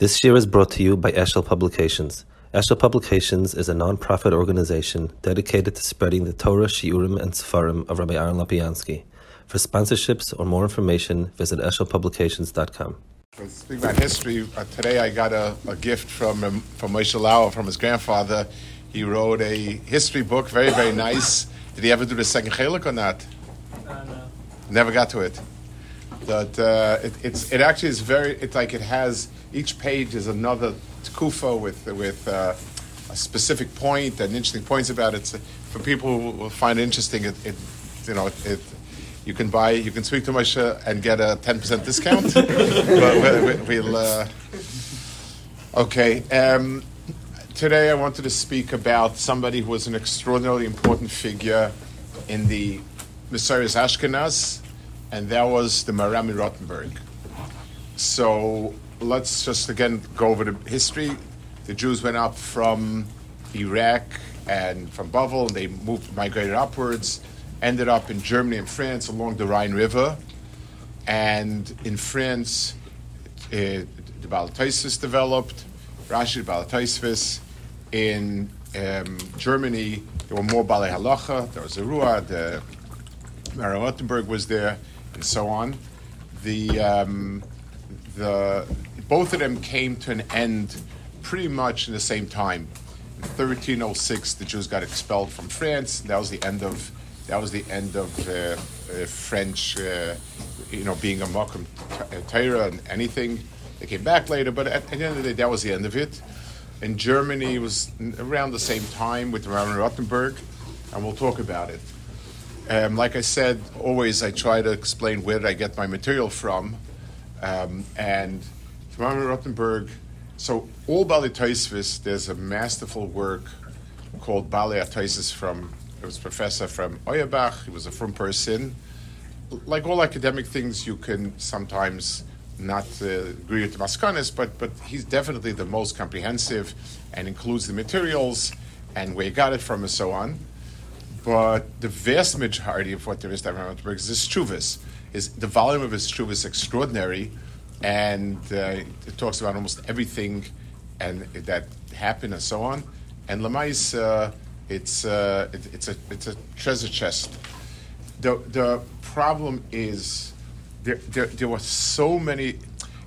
This year is brought to you by Eshel Publications. Eshel Publications is a non-profit organization dedicated to spreading the Torah, Shiurim, and Sefarim of Rabbi Aaron Lopiansky. For sponsorships or more information, visit eshelpublications.com. Speaking about history, uh, today I got a, a gift from um, from Moshe Lauer, from his grandfather. He wrote a history book, very, very nice. Did he ever do the second chelik or not? Uh, no. Never got to it. But uh, it, it's it actually is very. It's like it has each page is another tkufa with with uh, a specific point and interesting points about it. So for people who will find it interesting, it, it you know it, you can buy you can speak to Moshe and get a ten percent discount. but we, we'll uh, okay. Um, today I wanted to speak about somebody who was an extraordinarily important figure in the Messiah's Ashkenaz, and that was the Marami Rottenberg. So let's just again go over the history. The Jews went up from Iraq and from Bavel, and they moved, migrated upwards, ended up in Germany and France along the Rhine River. And in France, uh, the Balataisvis developed, Rashi Balataisvis. In um, Germany, there were more Balei Halacha, there was a Ruah, the Mara Rottenberg was there, so on. The, um, the, both of them came to an end pretty much in the same time. In 1306, the Jews got expelled from France. That was the end of that was the end of uh, uh, French, uh, you know, being a Mokum Torah and anything. They came back later, but at, at, the end of the day, that was the end of it. In Germany, it was around the same time with Raman Rottenberg, and we'll talk about it. Um, like I said, always I try to explain where did I get my material from, um, and Raman Rottenberg. So all Bali Taisvis, there's a masterful work called Bali Ataisis from it was professor from Urbach. He was a from person. Like all academic things, you can sometimes not uh, agree with Maskanis, but but he's definitely the most comprehensive and includes the materials and where he got it from and so on. But the vast majority of what there is to Rottenberg is his Chuvas. Is the volume of his Chuvas is extraordinary, and uh, it talks about almost everything and that happened and so on. And Lamais, uh, it's uh, it, it's a it's a treasure chest. The the problem is there there, there were so many.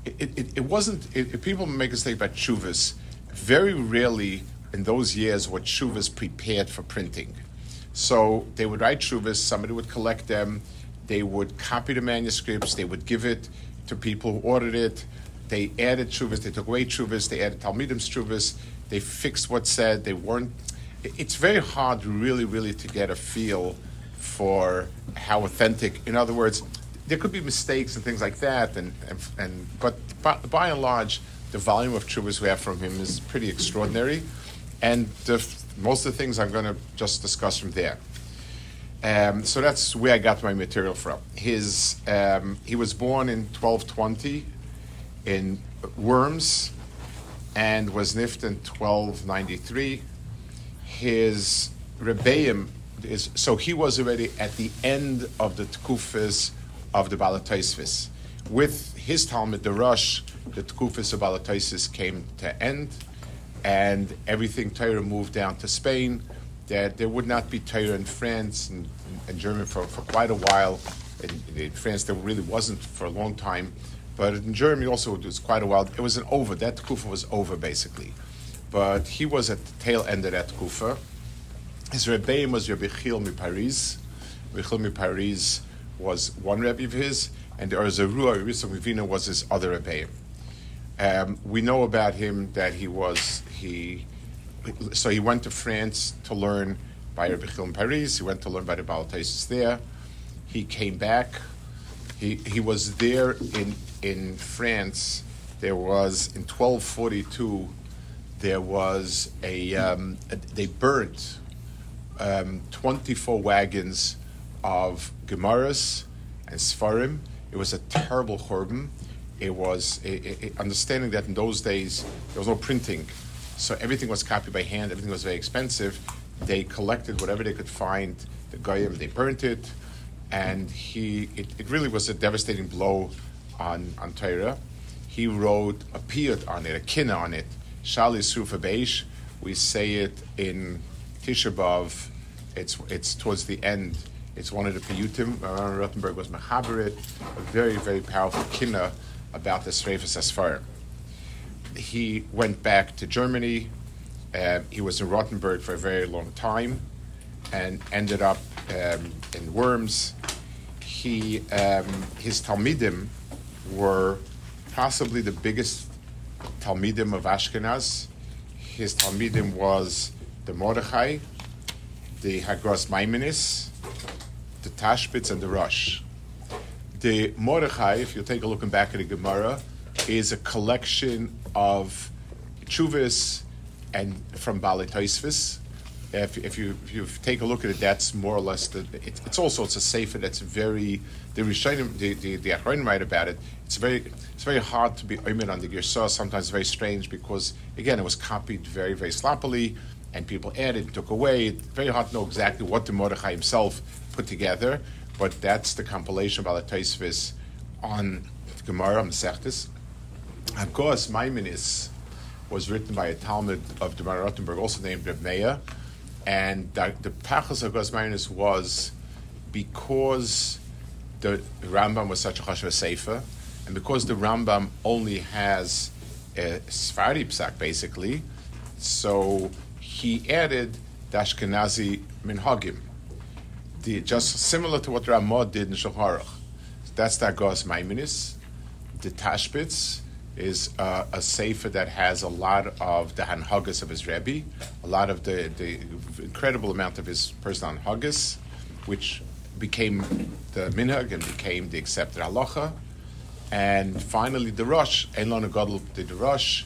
It, it, it wasn't. It, people make a mistake about chuvas. Very rarely in those years were chuvas prepared for printing. So they would write chuvas. Somebody would collect them. They would copy the manuscripts. They would give it to people who ordered it. They added chuvas. They took away chuvas. They added talmidim's chuvas. They fixed what said. They weren't it's very hard really, really to get a feel for how authentic. In other words, there could be mistakes and things like that, and and, and but by, by, and large, the volume of chuvas we have from him is pretty extraordinary, and the, most of the things I'm going to just discuss from there. Um, so that's where I got my material from. His um, he was born in 1220 in Worms, and was nifted in 1293 his Rebbeim is so he was already at the end of the Tkufis of the Balataisvis. With his Talmud, the Rush, the Tkufis of Balataisis came to end, and everything Torah moved down to Spain. That there would not be Torah in France and, and Germany for, for quite a while. In, in, France, there really wasn't for a long time, but in Germany also it was quite a while. It was an over. That Kufa was over basically but he was at the tail end of that kufa. His rebbeim was Rabbi Chil mi Paris. Paris was one rebbe of his, and the Arzarua Mivina was his other rebbeim. Um, we know about him that he was he. So he went to France to learn by Rabbi in Paris. He went to learn by the Balatasis there. He came back. He he was there in in France. There was in 1242 there was a, um, a they burnt um, 24 wagons of Gemaras and Sfarim. It was a terrible churban. It was a, a, understanding that in those days there was no printing, so everything was copied by hand. Everything was very expensive. They collected whatever they could find. The goyim they burnt it, and he it, it really was a devastating blow on on Torah he wrote a piyut on it, a kinna on it, Shali Sufa Beish. We say it in Tisha B'Av. It's, it's towards the end. It's one of the piyutim. Aaron Rothenberg was Mechaberit, a very, very powerful kinna about the Sreifas Asfarim. He went back to Germany. Uh, he was in Rothenburg for a very long time and ended up um, in Worms. He, um, his Talmidim were possibly the biggest Talmidim of Ashkenaz. His Talmidim was the Mordechai, the Hagros Maiminis, the Tashbitz, and the Rosh. The Mordechai, if you take a look back at the Gemara, is a collection of chuvas and from Bali Taisvis. If, if, you if you take a look at it, that's more or less the. It, it's also it's a sefer that's very the Rishonim the the, the Achronim write about it. It's very it's very hard to be oimed on the Girsah. Sometimes very strange because again it was copied very very sloppily and people added and took away. It's very hard to know exactly what the Mordechai himself put together, but that's the compilation of Taisvis on Gemara Masechtas. Of course, Maiminis was written by a Talmud of Demar Rottenberg, also named Reb Meir, and the, the of Maiminis was because the Rambam was such a chashuv sefer, and because the Rambam only has a Sfardi psak basically, so he added the Ashkenazi minhagim, the, just similar to what Ramah did in Shulchan That's the Agos. The Tashbitz is uh, a sefer that has a lot of the hanhagas of his Rebbe, a lot of the, the incredible amount of his personal hanhagas, which became the minhag and became the accepted halacha. And finally, the Rosh, Elon Gadol did the Rosh,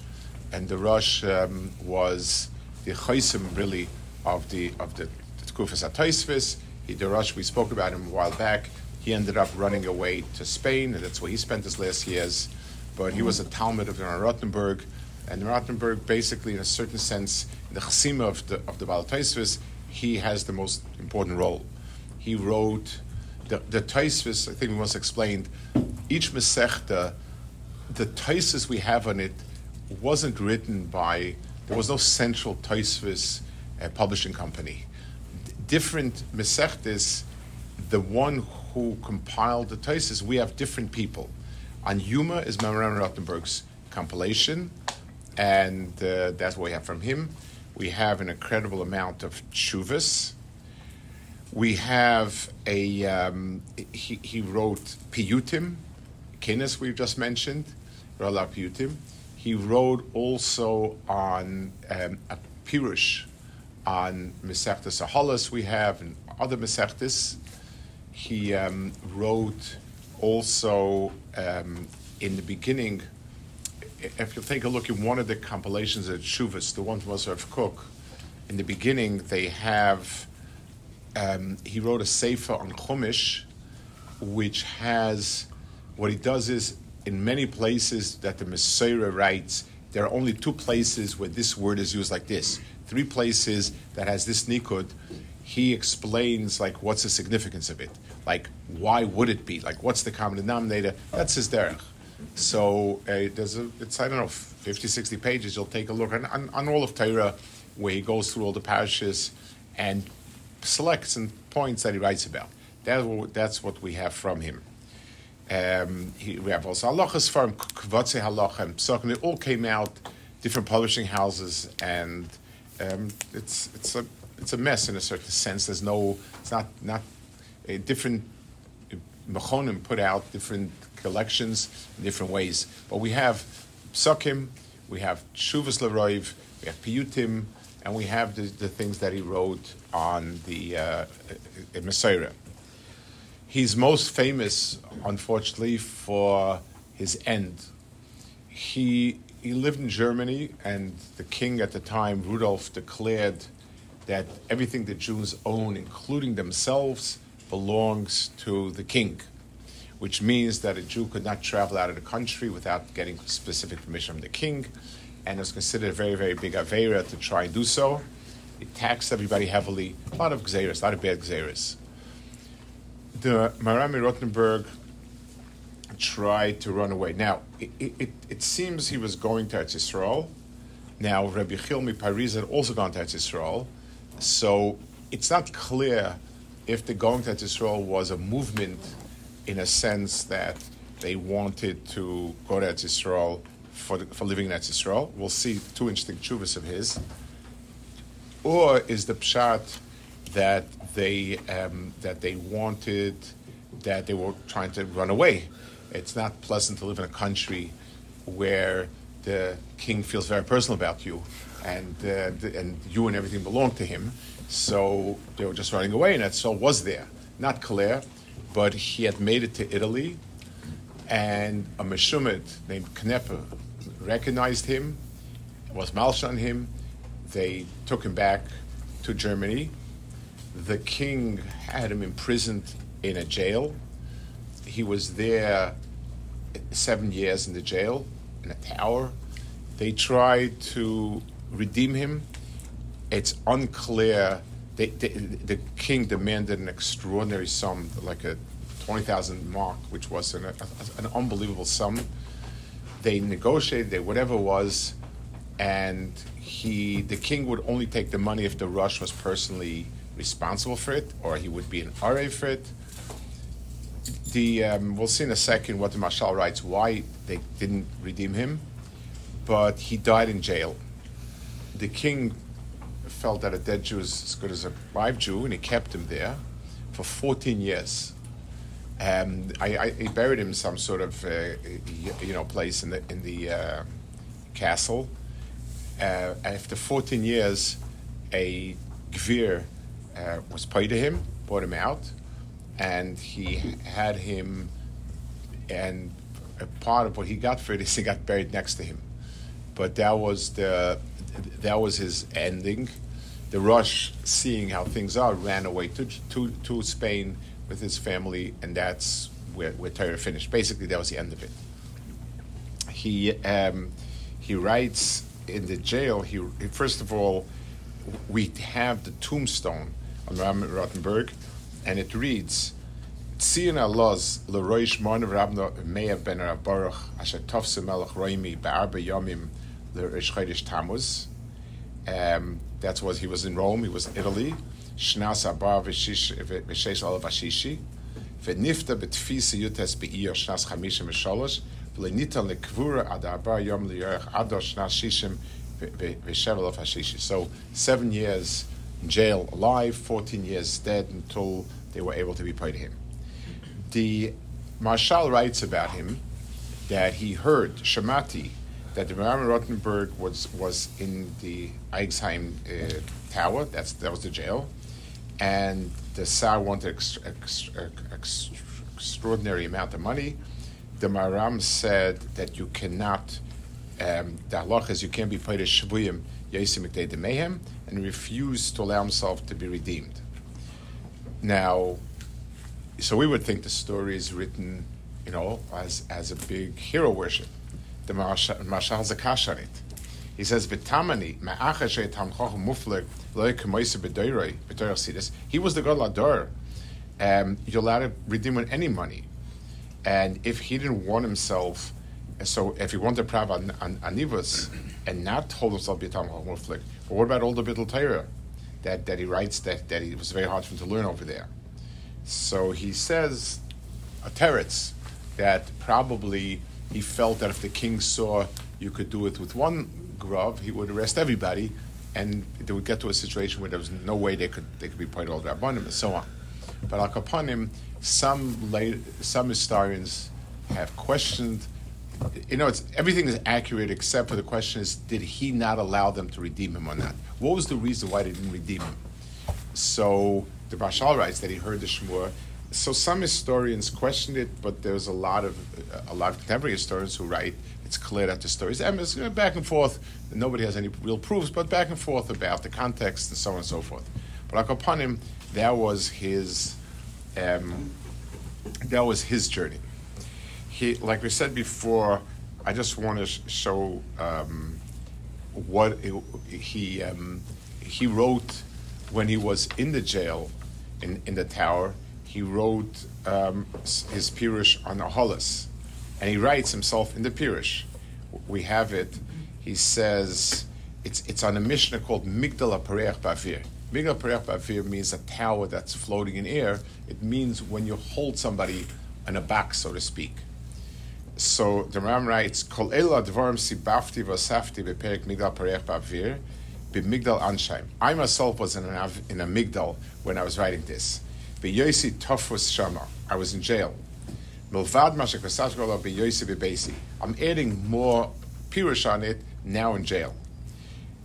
and the Rosh um, was the chaysim really of the of the Tkufas Atoisvis. He the Rosh we spoke about him a while back. He ended up running away to Spain, and that's where he spent his last years. But he was a Talmud of Rottenberg, and Rottenberg basically, in a certain sense, in the chasima of the of the Baal Taisvis, he has the most important role. He wrote the the Taisvis. I think we must explain each Masechta. The Taisis we have on it wasn't written by. There was no central Taisvis uh, publishing company. D- different Masechtas, the one who compiled the Taisis, we have different people. On Yuma is Maran Rottenberg's compilation, and uh, that's what we have from him. We have an incredible amount of chuvas. We have a um, he, he wrote piyutim, Kenes we just mentioned, Rala piyutim. He wrote also on um, a pirush on Mesechtes Ahalas we have and other Mesechtes. He um, wrote also um, in the beginning, if you take a look in one of the compilations at Shuvas, the one from Moshe Cook, in the beginning they have, um, he wrote a sefer on Chumash, which has, what he does is, in many places that the Messiah writes, there are only two places where this word is used like this. Three places that has this nikud, he explains like what's the significance of it. Like why would it be? Like what's the common denominator? That's his derech. So uh, there's a, it's I don't know 50, 60 pages. You'll take a look on, on, on all of Torah where he goes through all the parishes and selects and points that he writes about. That's what, that's what we have from him. Um, he, we have also halachas from Kvatze halacha and Psachim. It all came out different publishing houses, and um, it's it's a it's a mess in a certain sense. There's no it's not not a different mechonim put out different collections in different ways, but we have Psakim, we have Shuvas Leroiv, we have Piyutim, and we have the, the things that he wrote on the uh, Messiah. He's most famous, unfortunately, for his end. He he lived in Germany, and the king at the time, Rudolf, declared that everything the Jews own, including themselves, belongs to the king, which means that a Jew could not travel out of the country without getting specific permission from the king, and it was considered a very, very big avera to try and do so. It taxed everybody heavily, a lot of gzeres, a lot of bad gzeres the Marami Rottenberg tried to run away. Now, it, it, it seems he was going to Eretz Yisrael. Now, Rabbi Chilmi Paris had also gone to Eretz Yisrael. So it's not clear if the going to Eretz Yisrael was a movement in a sense that they wanted to go to Eretz Yisrael for, for living in Eretz Yisrael. We'll see two interesting chuvas of his. Or is the pshat that they um, that they wanted that they were trying to run away. It's not pleasant to live in a country where the king feels very personal about you, and uh, the, and you and everything belonged to him. So they were just running away, and so was there. Not clear, but he had made it to Italy, and a Meshumit named Kneppe recognized him, was malsh on him. They took him back to Germany. The king had him imprisoned in a jail. He was there seven years in the jail, in a tower. They tried to redeem him. It's unclear. They, they, the king demanded an extraordinary sum, like a 20,000 mark, which was an, an unbelievable sum. They negotiated, they whatever was, and he, the king would only take the money if the Rush was personally responsible for it, or he would be an RA for it the um, we'll see in a second what the Mashal writes why they didn't redeem him, but he died in jail. The king felt that a dead Jew is as good as a live Jew, and he kept him there for 14 years. Um, I, I, he buried him in some sort of uh, you know place in the in the uh, castle. Uh, after 14 years, a gvir uh, was paid to him, brought him out and he had him, and a part of what he got for it is he got buried next to him. But that was the that was his ending. The Rush, seeing how things are, ran away to to, to Spain with his family, and that's where, where Torah finished. Basically, that was the end of it. He um, he writes in the jail. He first of all, we have the tombstone on Ram Rothenberg and it reads, Tzion Allah's Leroish Mon Rabna Meya ben Baruch Asher Tofse Melech Roimi Be'arba Yomim L'Rish Chodesh Tammuz. Um, that's what he was in Rome. He was in Italy. Shnas Abba V'Shesh Olav Ashishi. V'nifta b'tfisa yutes be'iyah shnas chamishim v'sholosh. V'lenita lekvura ad arba yom liyarech ado shnas shishim v'shev Olav Ashishi. So seven years in jail alive, 14 years dead until they were able to be paid him. The Marshal writes about him that he heard, Shamati, that the Baron Rothenberg was, was in the Ensisheim uh, Tower, that's, that was the jail, and the Tsar wanted ex, ex, ex, extraordinary amount of money. The Maram said that you cannot, um, the halach is you can't be paid a shvuyim Yasim de Mehem, and refused to allow himself to be redeemed. Now, so we would think the story is written, you know, as, as a big hero worship. The Mashal Zakash on it. He says, "V'tamani mufleg He was the God Lador. Um, you're allowed to redeem with any money, and if he didn't want himself, so if he wanted to prav an, an, anivus and not told himself B'tam Muflik, but what about all the Bittul Torah that, that he writes that, that it was very hard for him to learn over there? So he says, a teretz, that probably he felt that if the king saw you could do it with one grov, he would arrest everybody, and they would get to a situation where there was no way they could they could be paid all the rabbanim and so on. But al kapanim, some late, some historians have questioned. You know, it's everything is accurate except for the question is, did he not allow them to redeem him or not? What was the reason why they didn't redeem him? So the Bashal writes that he heard the Shmur. So some historians questioned it, but there's a lot of a lot of contemporary historians who write it's clear that the stories and it's back and forth. Nobody has any real proofs, but back and forth about the context and so on and so forth. But upon him, that was his um, that was his journey. He, like we said before, I just want to sh- show um, what it, he um, he wrote when he was in the jail in, in the tower, he wrote um, his Pirush on Aholis. And he writes himself in the Pirish. We have it. He says it's, it's on a Mishnah called Migdal HaParech Bavir. Migdal HaParech Bavir means a tower that's floating in air. It means when you hold somebody on a back, so to speak. So the Ram writes, Kol ela dvarim sibafti vasafti beperek migdal parech bavir b'migdal anshaim. I myself was in, an, in a migdal when I was writing this. B'yosi tofus shama. I was in jail. Milvad mashak v'sashgola b'yosi b'beisi. I'm adding more pirush on it now in jail.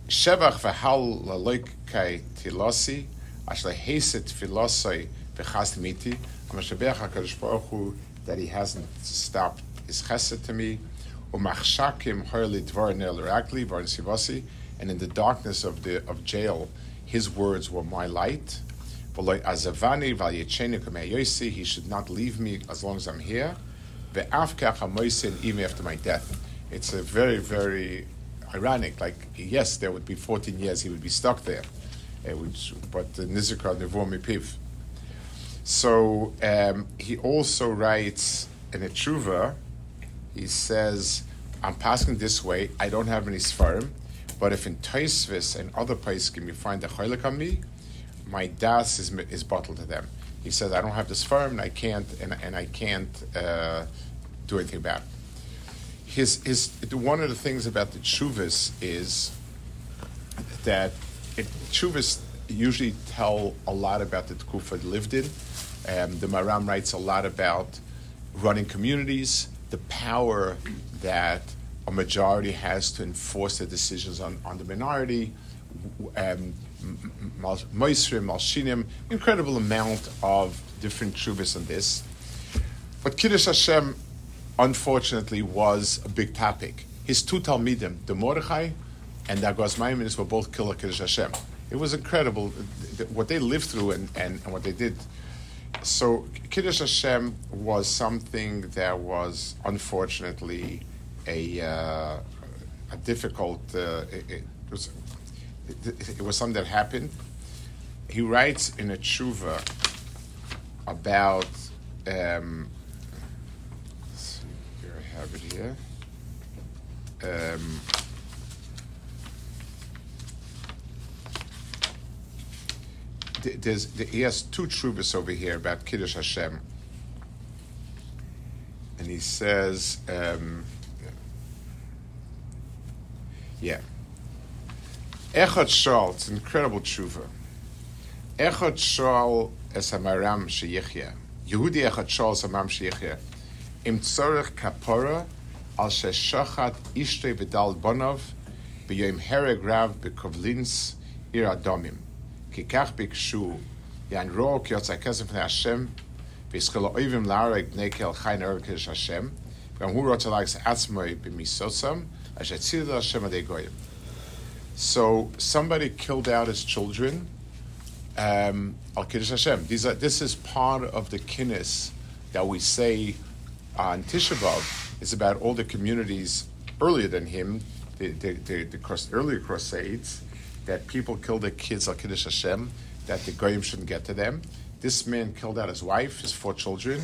Shevach v'hal laloik kai tilosi ashle heset filosoi v'chas miti. I'm a shebech HaKadosh that he hasn't stopped is chesed to me, umachshakim harli dvar rakli var sivasi, and in the darkness of the of jail, his words were my light. He should not leave me as long as I'm here. Even after my death. It's a very, very ironic. Like, yes, there would be 14 years he would be stuck there. Uh, which, but the Nizikar Nevomi Piv. So um, he also writes in a tshuva, he says, I'm passing this way, I don't have any Sfarim, but if in Taisvis and other places can you find the Chaylik on me, my das is, is bottled to them. He says, I don't have this Sfarim and I can't, and, and I can't uh, do anything about it. His, his, one of the things about the Chuvas is that it, Chuvas usually tell a lot about the Tkufa lived in. Um, the Maram writes a lot about running communities, the power that a majority has to enforce their decisions on, on the minority, um, Moisrim, Malshinim, incredible amount of different shuvas on this. But Kiddush Hashem, unfortunately, was a big topic. His two Talmidim, the Mordechai and the Agos Maimonides, were both killed at Kiddush Hashem. It was incredible what they lived through and, and, and what they did so Kiddush Hashem was something that was unfortunately a, uh, a difficult. Uh, it, it, was it, was something that happened. He writes in a tshuva about. Um, here I have it here. Um, there's, he has two truvas over here about Kiddush Hashem. And he says, um, yeah. Echad Shal, it's an incredible tshuva. Echad Shal es hamaram sheyichya. Yehudi Echad Shal es hamaram sheyichya. Im tzorech kapora al sheshachat ishtei v'dal bonov b'yoim hereg rav b'kovlins ir adomim. Kikach b'ikshu yan ro ki yotz hakezim pnei Hashem v'yiskol oivim la'areg b'nei kel chayin erkesh Hashem v'am hu rotzalagis atzmoi b'misotzam asher tzidil Hashem adei goyim. So somebody killed out his children um, al Kiddush Hashem. This is part of the kinnis that we say on Tisha. It's about all the communities earlier than him, the, the, the, the earlier crusades, that people kill their kids al Kiddush Hashem, that the goyim shouldn't get to them. This man killed out his wife, his four children,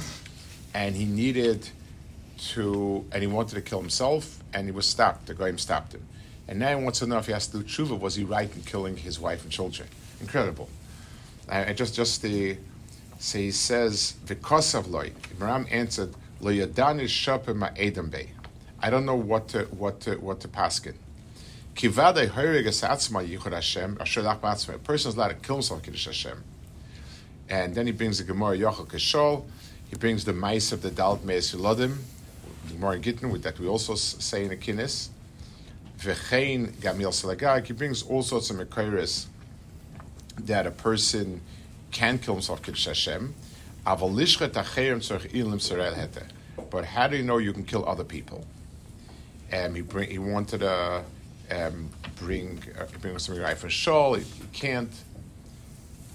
and he needed to, and he wanted to kill himself, and he was stopped. The goyim stopped him. And now he wants to know if he has to do tshuva. Was he right in killing his wife and children? Incredible. And just, just the, so he says, because of loy, Abraham answered, lo yadani shapim ma'edam bey. I don't know what to, what to, what to paskin. Kivade Horigas Atzma Yichud Hashem, Asher Lach A person is allowed to kill himself, Kiddush Hashem. And then he brings the Gemara Yochel Kishol, he brings the mice of the Dalt Meis Yilodim, Gemara Gittin, that we also say in the Kinnis. V'chein Gamil Salagag, he brings all sorts of Mekairis that a person can kill himself, Kiddush Hashem. But how do you know you can kill other people? And he, bring, he wanted to um, bring uh, bring something right for shul. He, he can't.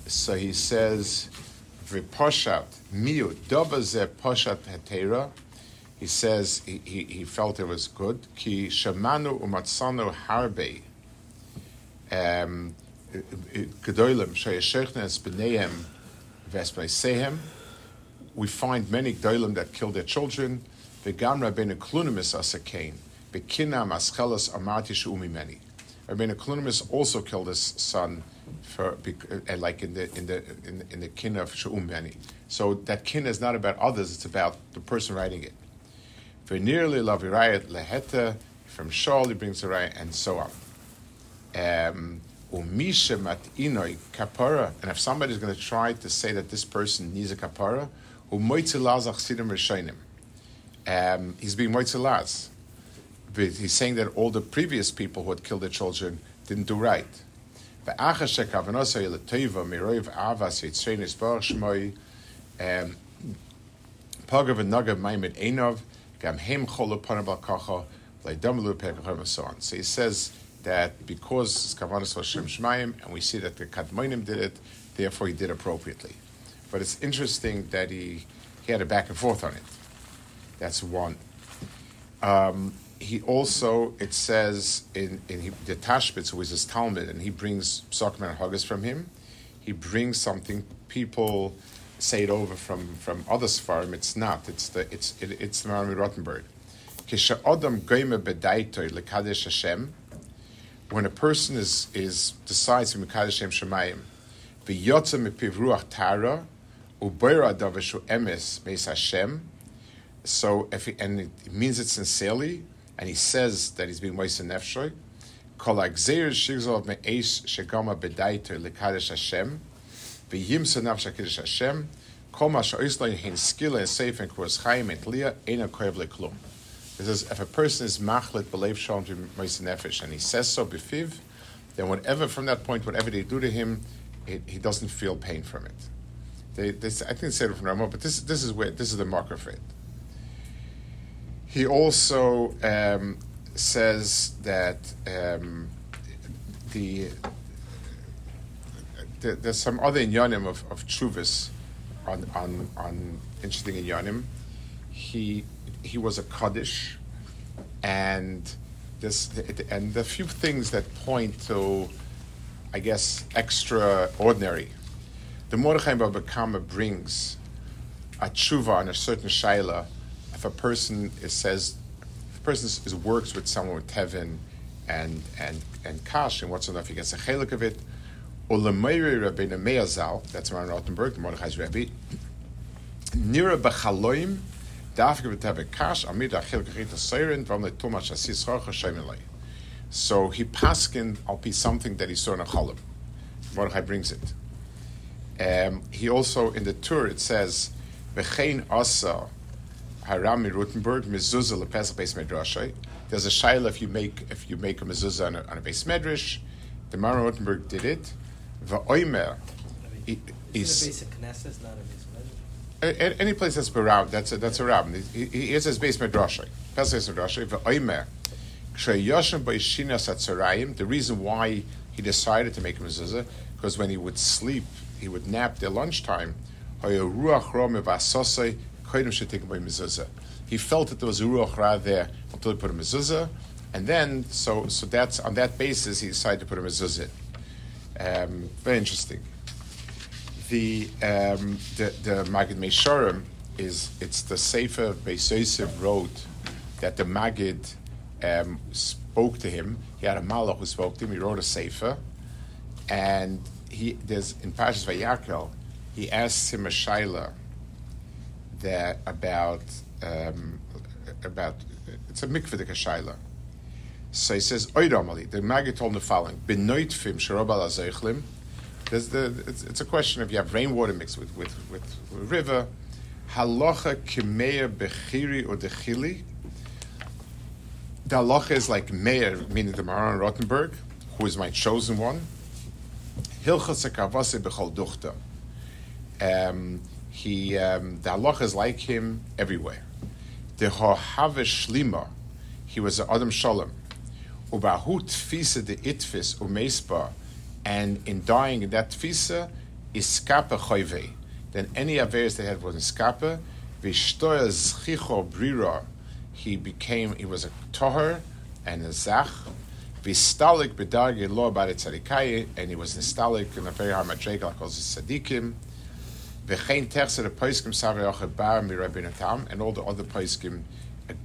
So he says, "V'poshat miu dovaze poshat hetera." He says he, he, he, felt it was good. Ki shamanu umatzanu harbe. Um. We find many gedolim that kill their children. V'gam Rabbeinu Klunimus asakain. Bekina maschelas amati she'umimeni. Rabbeinu Klunimus also killed his son for uh, like in the in the in, in the kin of she'umimeni. So that kin is not about others; it's about the person writing it. Nearly lavirayat leheta from Shaul he brings a right and so on. Um, kapara. And if somebody's going to try to say that this person needs a kapara, um, he's being moitzilaz. But he's saying that all the previous people who had killed their children didn't do right. Um, And so on. So he says that because it's Kavanas was Shem Shemaim, and we see that the Kadmoinim did it, therefore he did appropriately. But it's interesting that he, he had a back and forth on it. That's one. Um, he also, it says in, in he, the Tashbitz, who is his Talmud, and he brings Psakman and Haggis from him, he brings something people say it over from, from other Sfarim. It's not. It's the it's it, it's the Marami Rottenberg. Hashem, When a person is is decides to Mekadesh Shem Shemayim, v'yotza mipiv ruach tara, ubeira davashu emes meis Hashem. So if he, and it means it sincerely, and he says that he's being moist in nefshoy, kol agzeir shigzol me'esh shegama bedaito lekadesh Hashem, v'yimsa nafsha kiddush Hashem, kol ma sha'oislein hin skila seif and kurs chayim et liya, ena koev leklum. It says if a person is machlet belev shalom to moist nefesh, and he says so befiv, then whatever from that point, whatever they do to him, it, he doesn't feel pain from it. They, they, I think they said it from Ramah, but this, this is where this is the marker for it. He also um, says that um, the, the, there's some other inyanim of, of Chuvis on, on, on interesting inyanim. He he was a kaddish, and this and the few things that point to, I guess, extraordinary. The Mordechai Baba Kama brings a tshuva on a certain shaila if a person is, says, if a person is, is, works with someone with tevin and and and kash and what's enough, he gets a chelik of it. Olameiri Rabbeinu Meazal, that's Aaron Rottenberg, the Mordechai's Rebbe. Nira b'chaloim dafke b'tevin kash amid achil kachita seirin v'am le'tumah shasis chorcha shemelei. So he paskin I'll be something that he saw in a cholim. Mordechai brings it. Um, he also in the tour it says v'chein asa Harami Rutenberg mezuzah lepesach beis medrashay. There's a shaila if you make if you make a mezuzah on a, on a beis medrash. The Maran Rutenberg did it. Va'oimer is a basic knesset, not a beis medrash. Any place that's around, that's a, that's a rab. He, he is his medrashay. Pesach beis medrashay. Va'oimer kshayoshem b'ishinas atzarayim. The reason why he decided to make a mezuzah because when he would sleep, he would nap their lunchtime. He felt that there was a ruach ra there until he put a mezuzah, and then so so that's on that basis he decided to put a mezuzah. Um, very interesting. The um, the the Magid Mesharim is it's the Sefer Yosef wrote that the Magid um, spoke to him. He had a malach who spoke to him. He wrote a Sefer, and he there's in Parshas Vayakel he asks him a shaila that about um, about it's a mikveh shaila. So he says, Oidamali, the Maggid told him the following: azeichlim. There's the it's, it's, a question if you have rainwater mixed with with, with, river. Halacha kimeya bechiri or dechili. The halacha is like mayor, meaning the Maran Rottenberg, who is my chosen one. Hilchas akavase bechol duchta. Um, he um, the halacha is like him everywhere. The hohave shlima, he was adam shalom. Ubahu tfisa de itfis umespa, and in dying in that tfisa, iskapa choyve. Then any averes they had was iskapa. Vishtoya zchicho brira, he became, he was a toher and a zach. Vistalik bedargi lo about it and he was nostalgic in a very high madrega like all the tzaddikim. V'chein terzer the poiskim savarach bar mi and all the other poiskim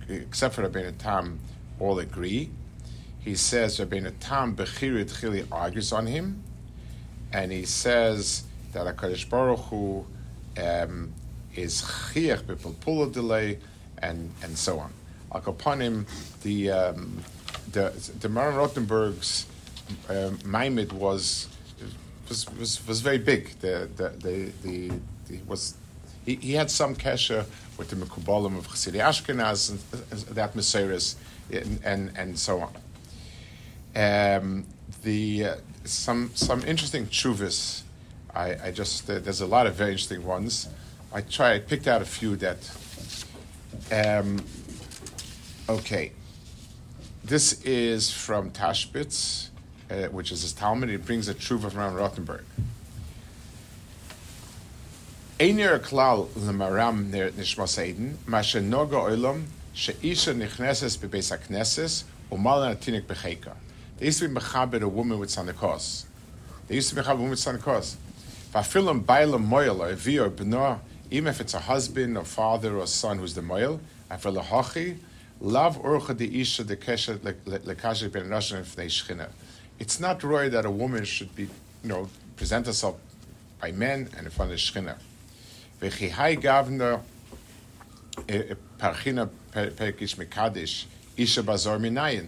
except for Rabbeinu Tam, all agree. He says Rabbeinu Tam Bechirit Chili argues on him, and he says that Hakadosh Baruch Hu um, is chiach bepulpula delay, and and so on. Him, the um, the the Maran Rothenberg's um, Maimid was was, was was very big. The the the, the, the was he, he had some kesher with the Mekubalim of Chassidi Ashkenaz and that Messiris and, and and so on. Um, the uh, some some interesting chuvas. I, I just uh, there's a lot of very interesting ones. I try I picked out a few that. Um, okay, this is from Tashbitz, uh, which is his Talmud. It brings a truva from Rothenberg. Einer klal lemaram ner nishmas Eden, mashe noga olam sheisha nichneses bebeis hakneses umal natinik becheka. They used to be mechaber a woman with sanakos. They used to be mechaber a woman with sanakos. Vafilim bailam moyel or vi or even if it's a husband or father or son who's the moyel, after lahachi, lav orcha de isha de keshet lekashet ben rashan ifnei shchina. It's not right that a woman should be, you know, present herself by men and in front of shchina. V'chihai gavna parchina perkish mekadish isha bazar minayin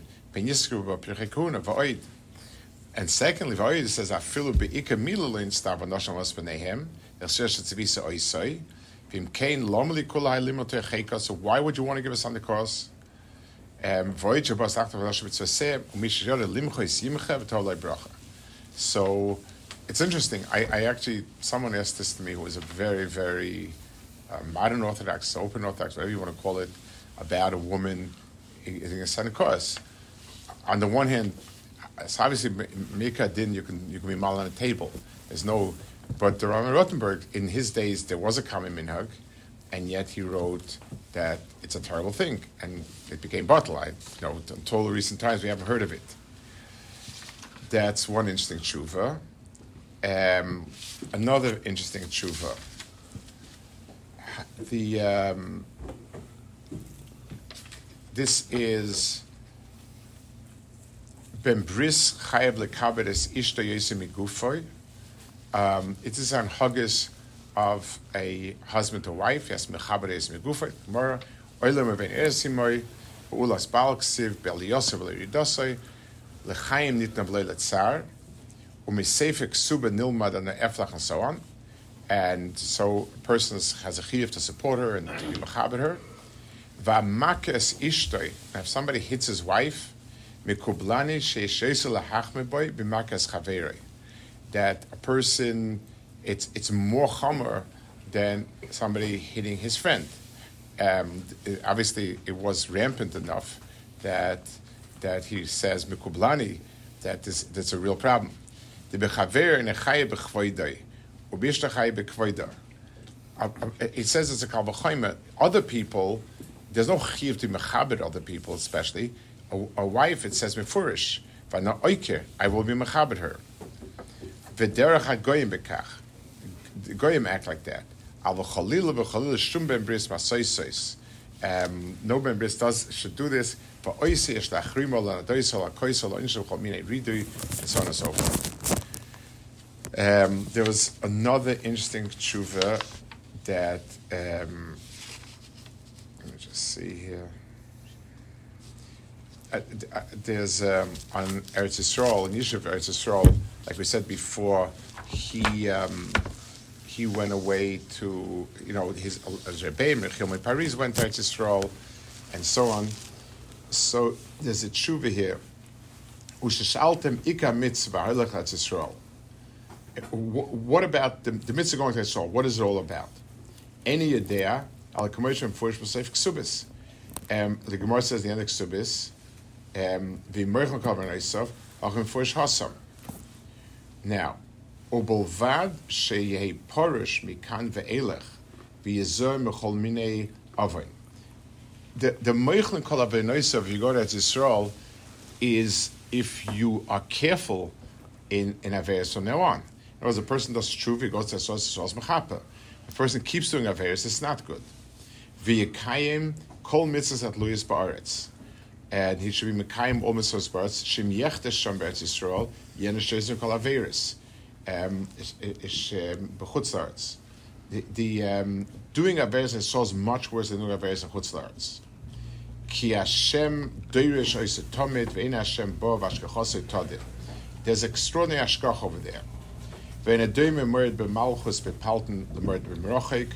And secondly, v'oid says afilu be'ika milulin stav v'nosham was b'nehem echsher shetzivisa oisoi v'im kein lomeli kulai limote cheka so why would you want to give us on the? Um, yimcha v'tolai bracha. So it's interesting. I, I, actually, someone asked this to me who was a very, very uh, modern Orthodox, open Orthodox, whatever you want to call it, about a woman eating a son course. On the one hand, it's obviously Mika din you can you can be mal on a table. There's no, but the Rambam Rothenberg in his days there was a common minhag, and yet he wrote that it's a terrible thing, and it became bottle. I, you know, until recent times we haven't heard of it. That's one interesting tshuva. Um, another interesting tshuva. The um, this is Ben Bris Chayev Lekabedes Ishta Yesim Gufoy. Um, it is an hugges of a husband or wife. Yes, Mechabedes Migufoy. Gemara. Oilem Ben Eresimoy. Ulas Balksiv Bel Yosef Leridosoi. Lechaim Nitna Vleiletzar umisefik suba nilmad and eflach and so on. And so a person has a chiyuv to support her and to be mechaber her. V'amakes ishtoi. If somebody hits his wife, mikublani. That a person, it's it's more chomer than somebody hitting his friend. Um, it, obviously, it was rampant enough that that he says mikublani that this, that's a real problem. The bechaver chaye bekvoidar. It says it's a kalvachoyma. Other people, there's no chiv to mechaber other people, especially a, a wife. It says mefurish, v'na oike, I will be mechaber her. V'derech hagoyim bekach. Goyim act like that. Al v'chalila v'chalila shum ben bris masoisois. Um, no ben bris does should do this. V'oisi esh la'achrimo la'nadoisol la'koisol la'inshel chol minei ridui and so on and so forth. Um, there was another interesting tshuva that um, let me just see here. Uh, uh, there's um, on Eretz Yisrael, in Yishuv Eretz Yisrael, like we said before, he um, he went away to you know his Rebbeim Rechilmei Paris went to Eretz Yisrael, and so on. So there's a tshuva here. Usheshaltem ika mitzvah halach Yisrael what about the, the mitzvah going to Yisrael? What is it all about? Any idea? Al commercial will say ksubis. Um, the Gemara says the end of ksubis. The merchel kavan er Esav al enforce hasam. Now, ubulvad sheyehi porish mikan ve'elech v'yezor mechol minei avin. The the merchel kavan Esav you go to Israel is if you are careful in in Averis from now on. As a person does tshuva, he goes to Esos Esos Mechapa. A person keeps doing Averis, it's not good. V'yakayim Kol mitzvahs at Luyas Ba'aretz. And he should be Mekayim mitzvahs Ba'aretz. Shem yechtes sham Be'etz Yisrael. Yen Shezir Kol Averis. Um, Ish B'chutz La'aretz. The, the um, doing Averis in Yisrael is much worse than doing Averis in Chutz La'aretz. Ki Hashem doirish oise tomid ve'in Hashem bo v'ashkachosei todir. There's extraordinary ashkach over there. Ve'in a doime murd b'malchus b'palten l'murd b'merochik.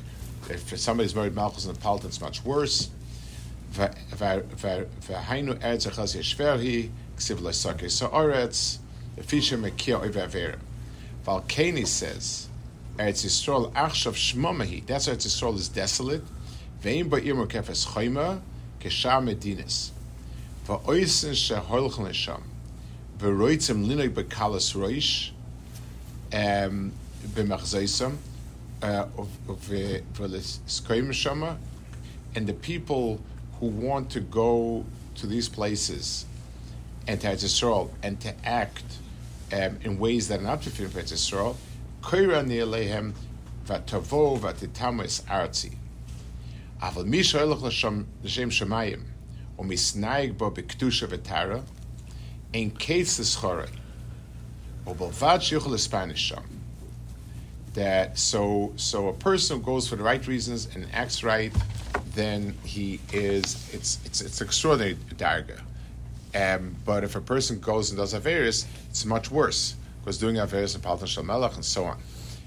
If somebody's married malchus in the palten, it's much worse V'hainu eretz achaz yeshverhi, ksiv l'sake sa'aretz, v'fisha mekia oive averim. Valkani says, Eretz Yisrael achshav shmomahi, that's why Eretz Yisrael is desolate. Ve'im ba'ir mokefes choyma, כשער מדינס. ואויסן שהולכן לשם, ורויצם לינוי בקלס רויש, במחזיסם, ולסקוים שמה, and the people who want to go to these places and to Israel and to act um, in ways that are not fulfilling for Israel, koirani elehem vatavo vatitamis arzi. Aval misha elach l'shem shemayim umisnaig bo bektusha v'tara ein kates l'schorei obelvad shiuchel l'spanish sham. That so so a person who goes for the right reasons and acts right then he is it's it's it's extraordinary darga. Um, but if a person goes and does Averis, it's much worse because doing Averis and Paltan Shalmelach and so on.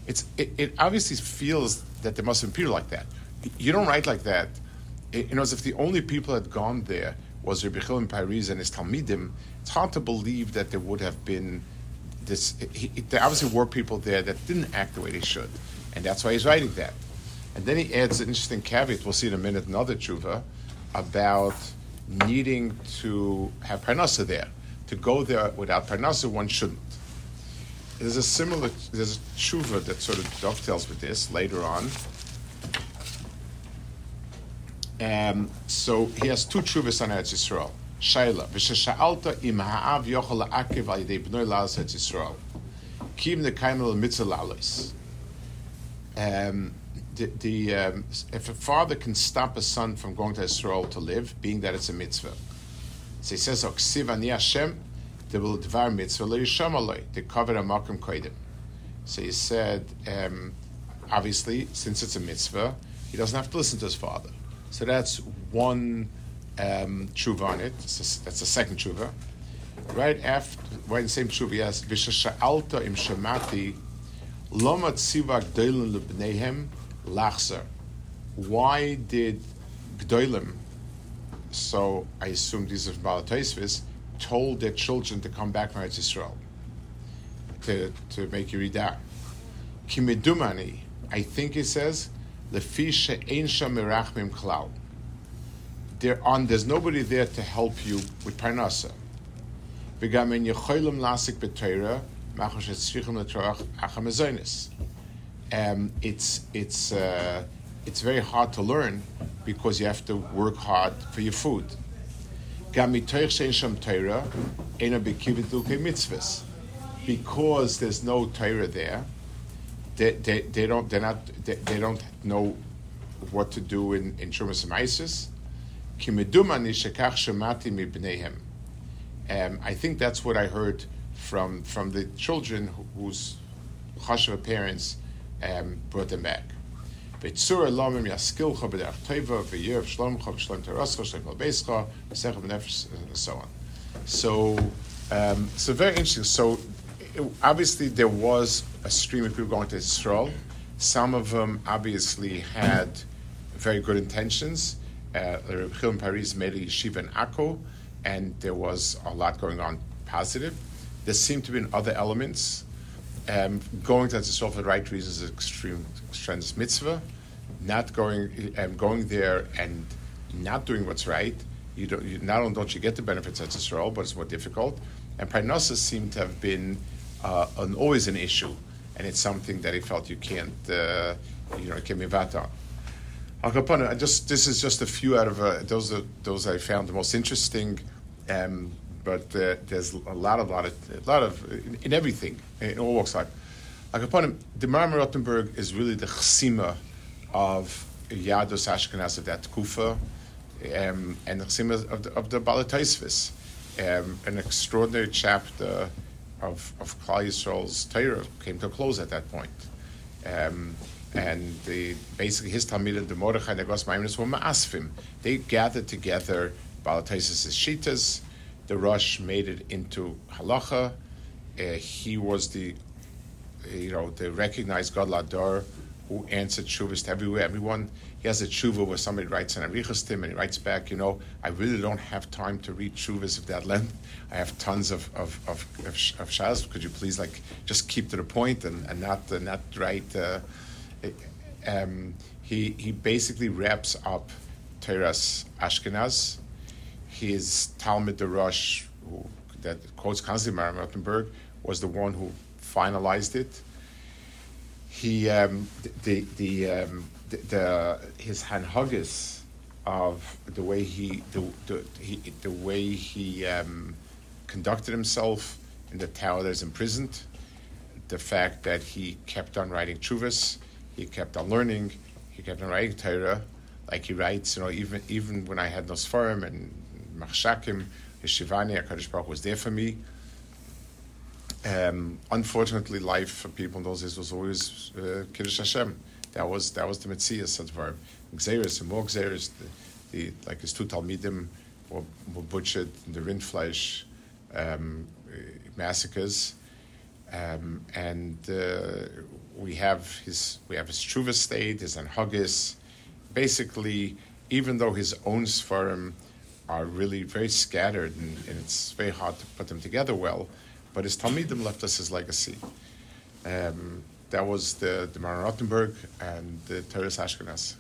It's it, it obviously feels that there must have been people like that you don't write like that. You know, as if the only people that had gone there was Rabbi Chil and Paris and his Talmidim, it's hard to believe that there would have been this. He, there obviously were people there that didn't act the way they should, and that's why he's writing that. And then he adds an interesting caveat. We'll see in a minute another tshuva about needing to have parnasa there. To go there without parnasa, one shouldn't. There's a similar. There's a tshuva that sort of dovetails with this later on. Um, so he has two tshuvas on Eretz Yisrael. Shaila, v'shesha'alta im ha'av yochel la'akiv al yidei b'noi la'as Eretz Yisrael. Kim nekayim el mitzvah la'alis. Um, the, the um, if a father can stop a son from going to Israel to live, being that it's a mitzvah, so he says, "Oksiv ani Hashem, they will dvar mitzvah le'yisham aloi, they cover a makom koidim." So he said, um, obviously, since it's a mitzvah, he doesn't have to listen to his father. So that's one um, tshuva on it. That's the second tshuva. Right after, right in the same tshuva, yes, v'shasha'alta im shemati loma tziva gdoilin lebnehem lachzer. Why did gdoilim, so I assume these are Balatoisvis, told their children to come back from Israel to, to make you read that? Kimedumani, I think it says, Lefisha ein sham mirachmim klal. There on there's nobody there to help you with parnasa. V'gam en yecholim lasik b'teira machosh etzrichim letroach achamazonis. Um, it's it's uh, it's very hard to learn because you have to work hard for your food. Because there's no Torah there, they, they, they don't they're not they, they don't know what to do in in Shumas Maisis. Um, I think that's what I heard from from the children whose chashav parents um, brought them back. Yaskilcha teva nefesh and so on. So, um, so very interesting. So, it, obviously there was a stream of people going to Israel. Some of them obviously had very good intentions. Uh, in Paris made a yeshiva in Akko, and there was a lot going on positive. There seemed to be other elements. Um, going to Israel for the right reasons is extreme, tremendous mitzvah. Not going, um, going there and not doing what's right, you don't, you, not only don't you get the benefits of Israel, but it's more difficult. And Parnassus seemed to have been uh, an, always an issue and it's something that he felt you can't, uh, you know, can be I just this is just a few out of uh, those are, those I found the most interesting, um, but uh, there's a lot, of lot of, a lot of in, in everything in all walks of life. Al Capone, the Maram Rottenberg is really the chsima of Yadus Ashkenaz of that Kufa. um, and the Chasima of the, of the Balataisvis, um, an extraordinary chapter of, of Klal Yisrael's Torah came to a close at that point. Um, and the, basically his Talmidim, the Mordechai, the Gos were Ma'asfim. They gathered together Balataisis' Shitas. The Rosh made it into Halacha. Uh, he was the, you know, the recognized Gadol Hador who answered shuvas to everywhere. Everyone, he has a shuva where somebody writes an arichastim and he writes back, you know, I really don't have time to read shuvas of that length. I have tons of of of, of, of. Could you please like just keep to the point and, and not uh, not write. Uh, um, he he basically wraps up Teras Ashkenaz. His Talmid Rosh, who, that quotes constantly Mara Rothenberg, was the one who finalized it. He um, the the, um, the, the his hanhagis of the way he the the, he, the way he um, conducted himself in the tower that is imprisoned, the fact that he kept on writing chuvas, he kept on learning, he kept on writing Torah, like he writes, you know, even even when I had no sfarim and machshakim, his shivani, Hakadosh Baruch was there for me. Um, unfortunately, life for people in those days was always uh, Kiddush Hashem. That was that was the Metzias the Xeris and more Xeris, the, the, like his two Talmidim were, were butchered in the Rindfleisch um, massacres. Um, and uh, we have his we have his Truva state, his Anhagis. Basically, even though his own Sfarim are really very scattered, and, and, it's very hard to put them together well. But his Talmidim left us his legacy. Um, that was the, the Maran Rottenberg and the Teres Ashkenaz.